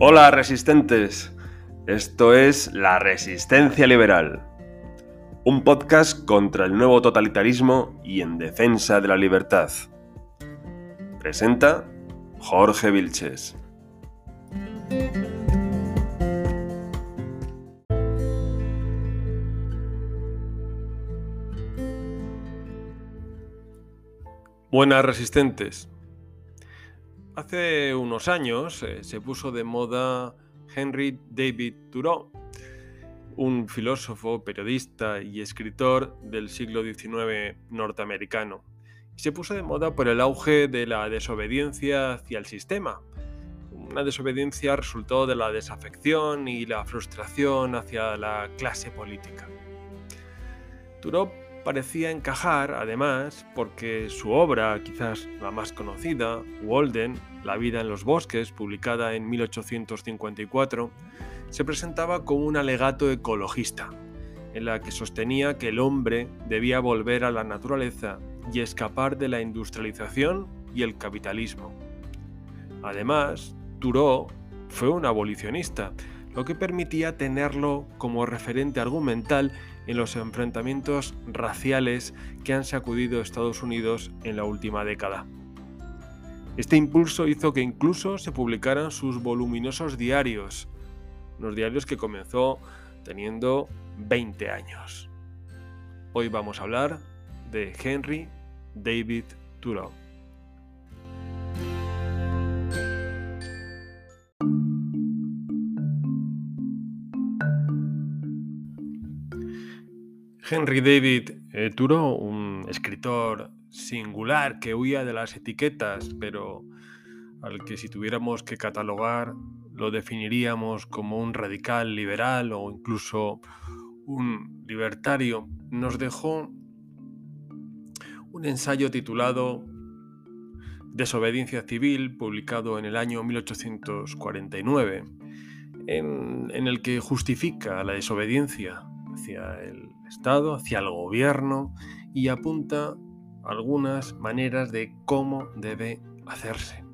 Hola resistentes, esto es La Resistencia Liberal, un podcast contra el nuevo totalitarismo y en defensa de la libertad. Presenta Jorge Vilches. Buenas resistentes. Hace unos años eh, se puso de moda Henry David Thoreau, un filósofo, periodista y escritor del siglo XIX norteamericano. Se puso de moda por el auge de la desobediencia hacia el sistema, una desobediencia resultado de la desafección y la frustración hacia la clase política. Thoreau parecía encajar, además, porque su obra, quizás la más conocida, Walden, La vida en los bosques, publicada en 1854, se presentaba como un alegato ecologista, en la que sostenía que el hombre debía volver a la naturaleza y escapar de la industrialización y el capitalismo. Además, Thoreau fue un abolicionista, lo que permitía tenerlo como referente argumental en los enfrentamientos raciales que han sacudido Estados Unidos en la última década. Este impulso hizo que incluso se publicaran sus voluminosos diarios, unos diarios que comenzó teniendo 20 años. Hoy vamos a hablar de Henry David Thoreau. Henry David eh, Thoreau, un escritor singular que huía de las etiquetas, pero al que si tuviéramos que catalogar lo definiríamos como un radical liberal o incluso un libertario, nos dejó un ensayo titulado Desobediencia Civil, publicado en el año 1849, en, en el que justifica la desobediencia hacia el Estado, hacia el gobierno y apunta algunas maneras de cómo debe hacerse.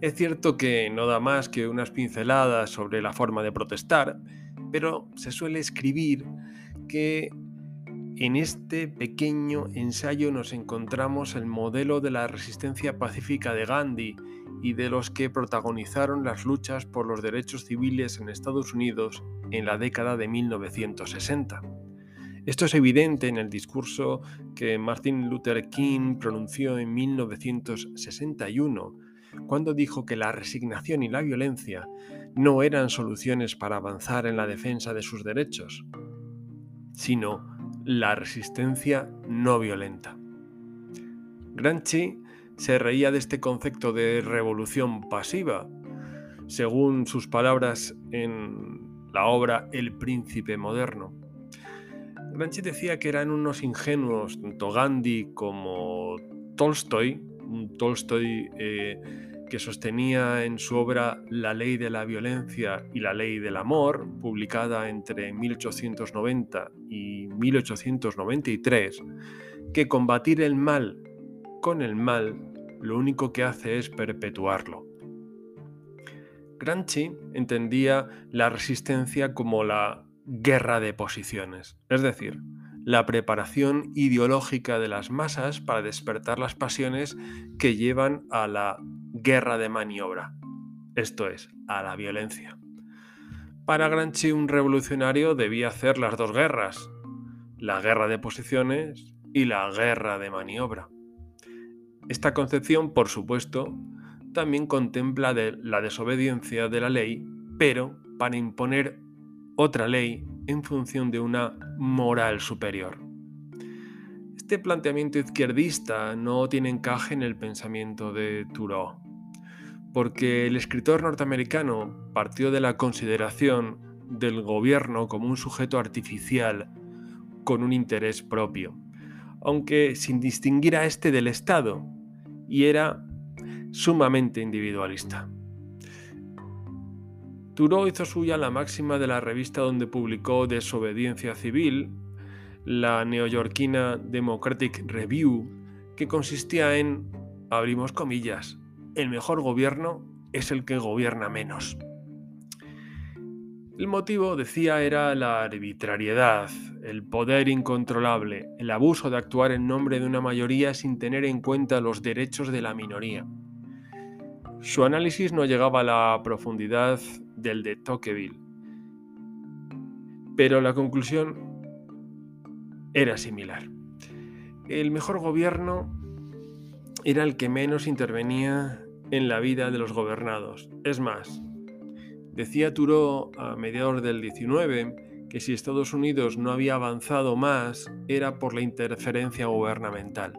Es cierto que no da más que unas pinceladas sobre la forma de protestar, pero se suele escribir que en este pequeño ensayo nos encontramos el modelo de la resistencia pacífica de Gandhi y de los que protagonizaron las luchas por los derechos civiles en Estados Unidos en la década de 1960. Esto es evidente en el discurso que Martin Luther King pronunció en 1961, cuando dijo que la resignación y la violencia no eran soluciones para avanzar en la defensa de sus derechos, sino la resistencia no violenta. Gramsci se reía de este concepto de revolución pasiva, según sus palabras en la obra El príncipe moderno. Gramsci decía que eran unos ingenuos, tanto Gandhi como Tolstoy, Tolstoy eh, que sostenía en su obra La ley de la violencia y la ley del amor, publicada entre 1890 y 1893, que combatir el mal con el mal lo único que hace es perpetuarlo. Gramsci entendía la resistencia como la guerra de posiciones, es decir, la preparación ideológica de las masas para despertar las pasiones que llevan a la guerra de maniobra, esto es, a la violencia. Para Gramsci un revolucionario debía hacer las dos guerras, la guerra de posiciones y la guerra de maniobra. Esta concepción, por supuesto, también contempla la desobediencia de la ley, pero para imponer otra ley en función de una moral superior. Este planteamiento izquierdista no tiene encaje en el pensamiento de Thoreau, porque el escritor norteamericano partió de la consideración del gobierno como un sujeto artificial con un interés propio, aunque sin distinguir a este del Estado, y era sumamente individualista. Thoreau hizo suya la máxima de la revista donde publicó Desobediencia Civil, la neoyorquina Democratic Review, que consistía en, abrimos comillas, el mejor gobierno es el que gobierna menos. El motivo, decía, era la arbitrariedad, el poder incontrolable, el abuso de actuar en nombre de una mayoría sin tener en cuenta los derechos de la minoría. Su análisis no llegaba a la profundidad del de Tocqueville, pero la conclusión era similar. El mejor gobierno era el que menos intervenía en la vida de los gobernados. Es más, decía Thoreau a mediados del 19 que si Estados Unidos no había avanzado más era por la interferencia gubernamental.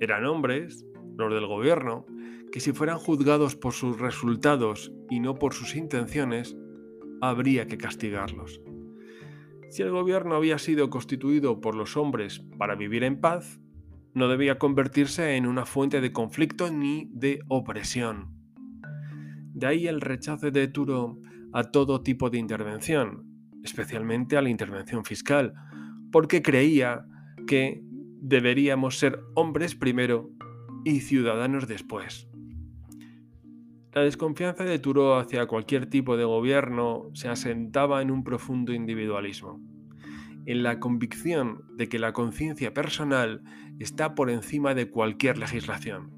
Eran hombres, los del gobierno, que si fueran juzgados por sus resultados y no por sus intenciones, habría que castigarlos. Si el gobierno había sido constituido por los hombres para vivir en paz, no debía convertirse en una fuente de conflicto ni de opresión. De ahí el rechazo de Turo a todo tipo de intervención, especialmente a la intervención fiscal, porque creía que deberíamos ser hombres primero y ciudadanos después. La desconfianza de Turo hacia cualquier tipo de gobierno se asentaba en un profundo individualismo, en la convicción de que la conciencia personal está por encima de cualquier legislación.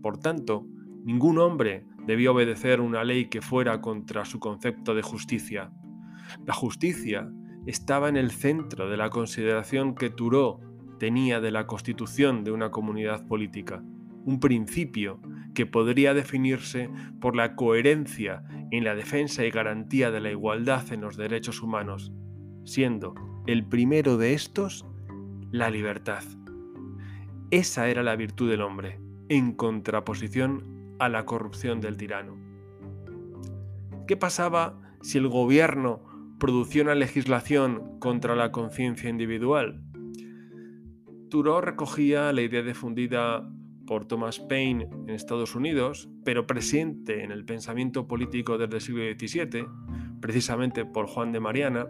Por tanto, ningún hombre debía obedecer una ley que fuera contra su concepto de justicia. La justicia estaba en el centro de la consideración que Turó tenía de la constitución de una comunidad política, un principio que podría definirse por la coherencia en la defensa y garantía de la igualdad en los derechos humanos, siendo el primero de estos la libertad. Esa era la virtud del hombre, en contraposición a la corrupción del tirano. ¿Qué pasaba si el gobierno producía una legislación contra la conciencia individual? Thoreau recogía la idea difundida por Thomas Paine en Estados Unidos, pero presente en el pensamiento político desde el siglo XVII, precisamente por Juan de Mariana,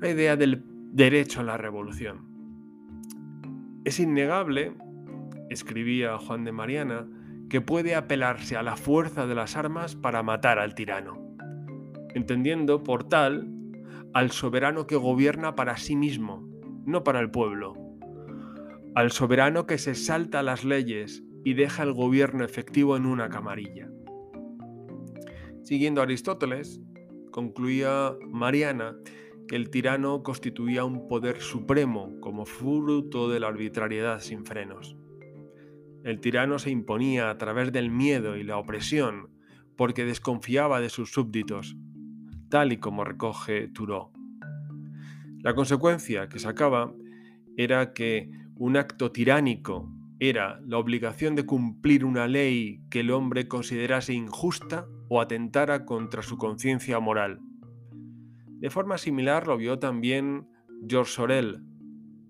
la idea del derecho a la revolución. Es innegable, escribía Juan de Mariana, que puede apelarse a la fuerza de las armas para matar al tirano, entendiendo por tal al soberano que gobierna para sí mismo, no para el pueblo, al soberano que se salta las leyes y deja el gobierno efectivo en una camarilla. Siguiendo Aristóteles, concluía Mariana que el tirano constituía un poder supremo como fruto de la arbitrariedad sin frenos. El tirano se imponía a través del miedo y la opresión porque desconfiaba de sus súbditos, tal y como recoge Thoreau. La consecuencia que sacaba era que un acto tiránico era la obligación de cumplir una ley que el hombre considerase injusta o atentara contra su conciencia moral. De forma similar lo vio también George Sorel,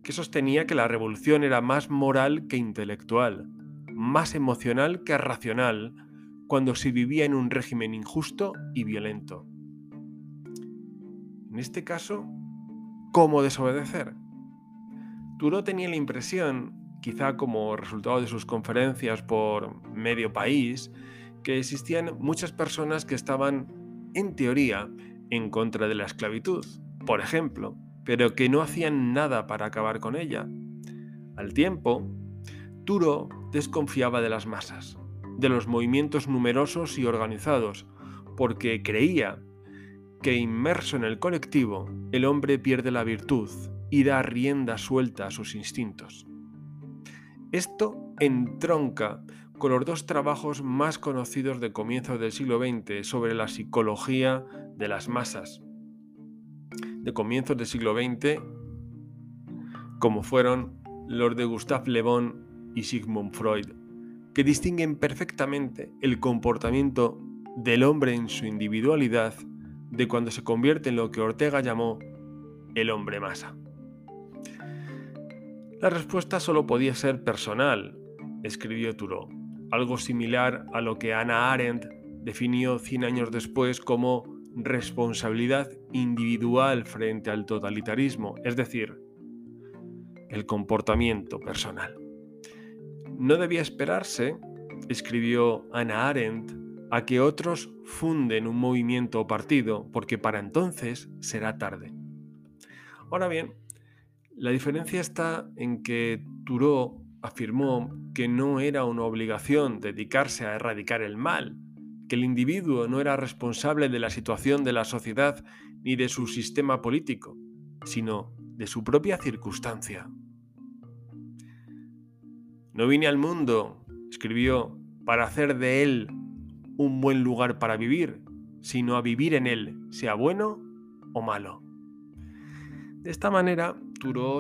que sostenía que la revolución era más moral que intelectual, más emocional que racional, cuando se vivía en un régimen injusto y violento. En este caso, ¿cómo desobedecer? Turo tenía la impresión, quizá como resultado de sus conferencias por medio país, que existían muchas personas que estaban, en teoría, en contra de la esclavitud, por ejemplo, pero que no hacían nada para acabar con ella. Al tiempo, Turo desconfiaba de las masas, de los movimientos numerosos y organizados, porque creía que inmerso en el colectivo, el hombre pierde la virtud y da rienda suelta a sus instintos. Esto entronca con los dos trabajos más conocidos de comienzos del siglo XX sobre la psicología de las masas. De comienzos del siglo XX, como fueron los de Gustave Le Bon y Sigmund Freud, que distinguen perfectamente el comportamiento del hombre en su individualidad de cuando se convierte en lo que Ortega llamó el hombre masa. La respuesta solo podía ser personal, escribió Thoreau, algo similar a lo que Hannah Arendt definió 100 años después como responsabilidad individual frente al totalitarismo, es decir, el comportamiento personal. No debía esperarse, escribió Hannah Arendt, a que otros funden un movimiento o partido, porque para entonces será tarde. Ahora bien, la diferencia está en que Thoreau afirmó que no era una obligación dedicarse a erradicar el mal, que el individuo no era responsable de la situación de la sociedad ni de su sistema político, sino de su propia circunstancia. No vine al mundo, escribió, para hacer de él un buen lugar para vivir, sino a vivir en él, sea bueno o malo. De esta manera,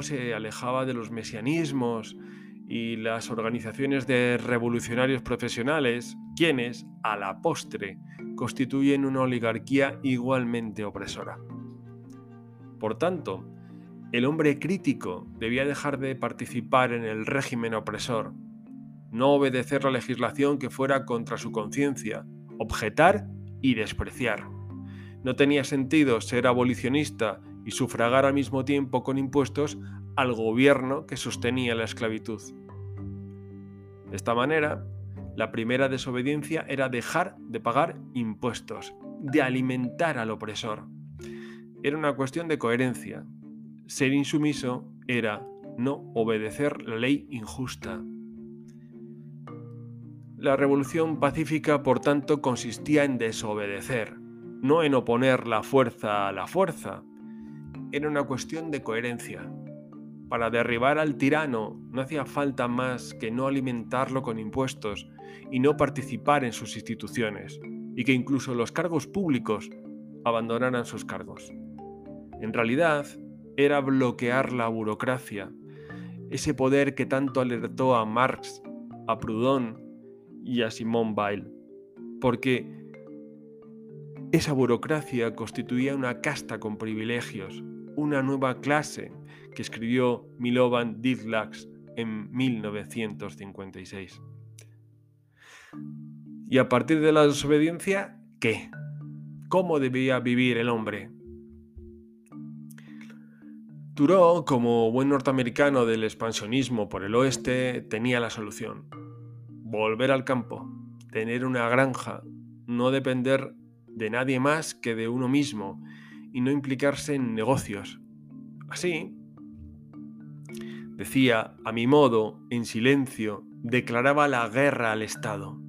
Se alejaba de los mesianismos y las organizaciones de revolucionarios profesionales, quienes, a la postre, constituyen una oligarquía igualmente opresora. Por tanto, el hombre crítico debía dejar de participar en el régimen opresor, no obedecer la legislación que fuera contra su conciencia, objetar y despreciar. No tenía sentido ser abolicionista y sufragar al mismo tiempo con impuestos al gobierno que sostenía la esclavitud. De esta manera, la primera desobediencia era dejar de pagar impuestos, de alimentar al opresor. Era una cuestión de coherencia, ser insumiso era no obedecer la ley injusta. La revolución pacífica, por tanto, consistía en desobedecer, no en oponer la fuerza a la fuerza. Era una cuestión de coherencia. Para derribar al tirano no hacía falta más que no alimentarlo con impuestos y no participar en sus instituciones, y que incluso los cargos públicos abandonaran sus cargos. En realidad, era bloquear la burocracia, ese poder que tanto alertó a Marx, a Proudhon y a Simone Weil, porque esa burocracia constituía una casta con privilegios, una nueva clase que escribió Milovan Didlax en 1956. Y a partir de la desobediencia, ¿qué? ¿Cómo debía vivir el hombre? Thoreau, como buen norteamericano del expansionismo por el oeste, tenía la solución. Volver al campo, tener una granja, no depender de nadie más que de uno mismo y no implicarse en negocios. Así, decía, a mi modo, en silencio, declaraba la guerra al Estado,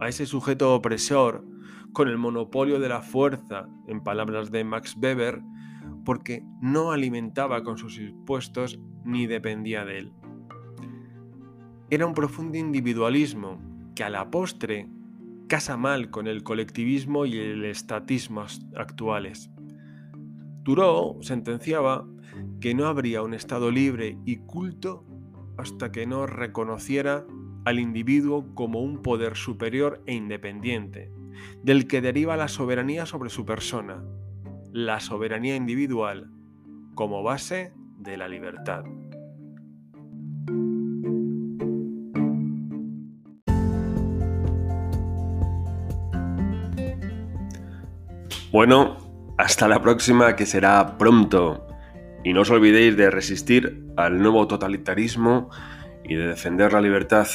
a ese sujeto opresor, con el monopolio de la fuerza, en palabras de Max Weber, porque no alimentaba con sus impuestos ni dependía de él. Era un profundo individualismo que a la postre casa mal con el colectivismo y el estatismo actuales. Thoreau sentenciaba que no habría un Estado libre y culto hasta que no reconociera al individuo como un poder superior e independiente, del que deriva la soberanía sobre su persona, la soberanía individual como base de la libertad. Bueno, hasta la próxima que será pronto. Y no os olvidéis de resistir al nuevo totalitarismo y de defender la libertad.